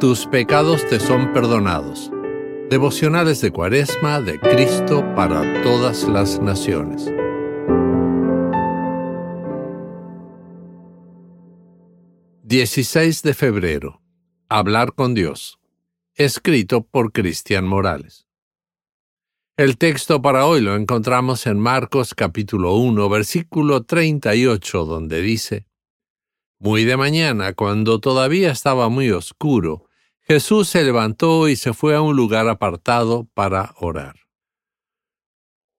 tus pecados te son perdonados. Devocionales de Cuaresma de Cristo para todas las naciones. ...16 de febrero... Hablar con Dios... ...escrito por Cristian Morales. El texto para hoy lo encontramos en Marcos capítulo 1, versículo 38, donde dice... Muy de mañana, cuando todavía estaba muy oscuro, Jesús se levantó y se fue a un lugar apartado para orar.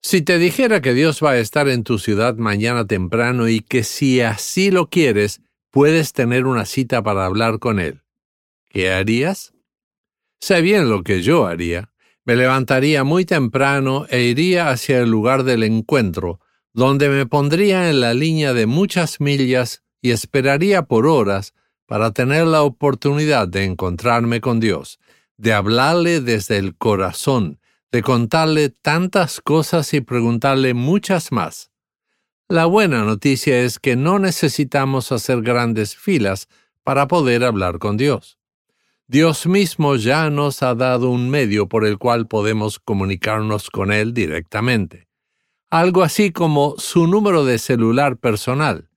Si te dijera que Dios va a estar en tu ciudad mañana temprano y que si así lo quieres, puedes tener una cita para hablar con Él, ¿qué harías? Sé bien lo que yo haría. Me levantaría muy temprano e iría hacia el lugar del encuentro, donde me pondría en la línea de muchas millas y esperaría por horas para tener la oportunidad de encontrarme con Dios, de hablarle desde el corazón, de contarle tantas cosas y preguntarle muchas más. La buena noticia es que no necesitamos hacer grandes filas para poder hablar con Dios. Dios mismo ya nos ha dado un medio por el cual podemos comunicarnos con Él directamente. Algo así como su número de celular personal.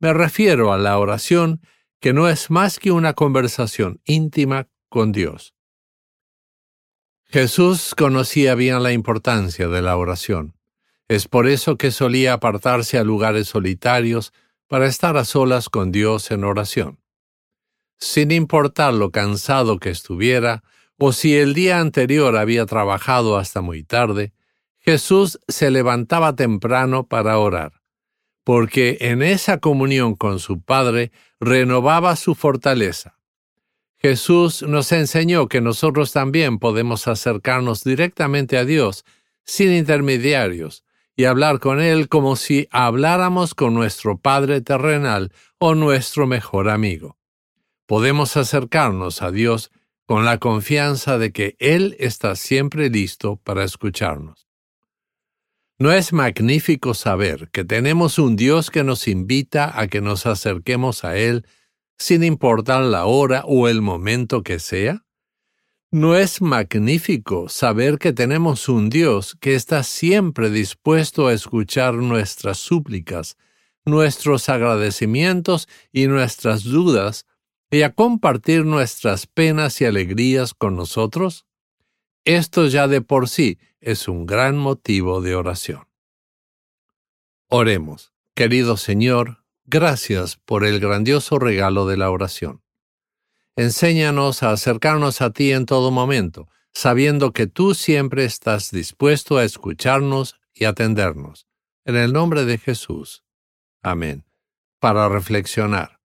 Me refiero a la oración que no es más que una conversación íntima con Dios. Jesús conocía bien la importancia de la oración. Es por eso que solía apartarse a lugares solitarios para estar a solas con Dios en oración. Sin importar lo cansado que estuviera, o si el día anterior había trabajado hasta muy tarde, Jesús se levantaba temprano para orar porque en esa comunión con su Padre renovaba su fortaleza. Jesús nos enseñó que nosotros también podemos acercarnos directamente a Dios sin intermediarios y hablar con Él como si habláramos con nuestro Padre terrenal o nuestro mejor amigo. Podemos acercarnos a Dios con la confianza de que Él está siempre listo para escucharnos. ¿No es magnífico saber que tenemos un Dios que nos invita a que nos acerquemos a Él sin importar la hora o el momento que sea? ¿No es magnífico saber que tenemos un Dios que está siempre dispuesto a escuchar nuestras súplicas, nuestros agradecimientos y nuestras dudas y a compartir nuestras penas y alegrías con nosotros? Esto ya de por sí es un gran motivo de oración. Oremos. Querido Señor, gracias por el grandioso regalo de la oración. Enséñanos a acercarnos a ti en todo momento, sabiendo que tú siempre estás dispuesto a escucharnos y atendernos. En el nombre de Jesús. Amén. Para reflexionar.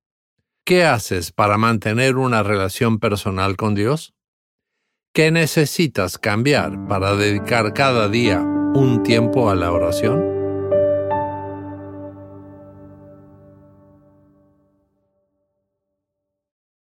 ¿Qué haces para mantener una relación personal con Dios? ¿Qué necesitas cambiar para dedicar cada día un tiempo a la oración?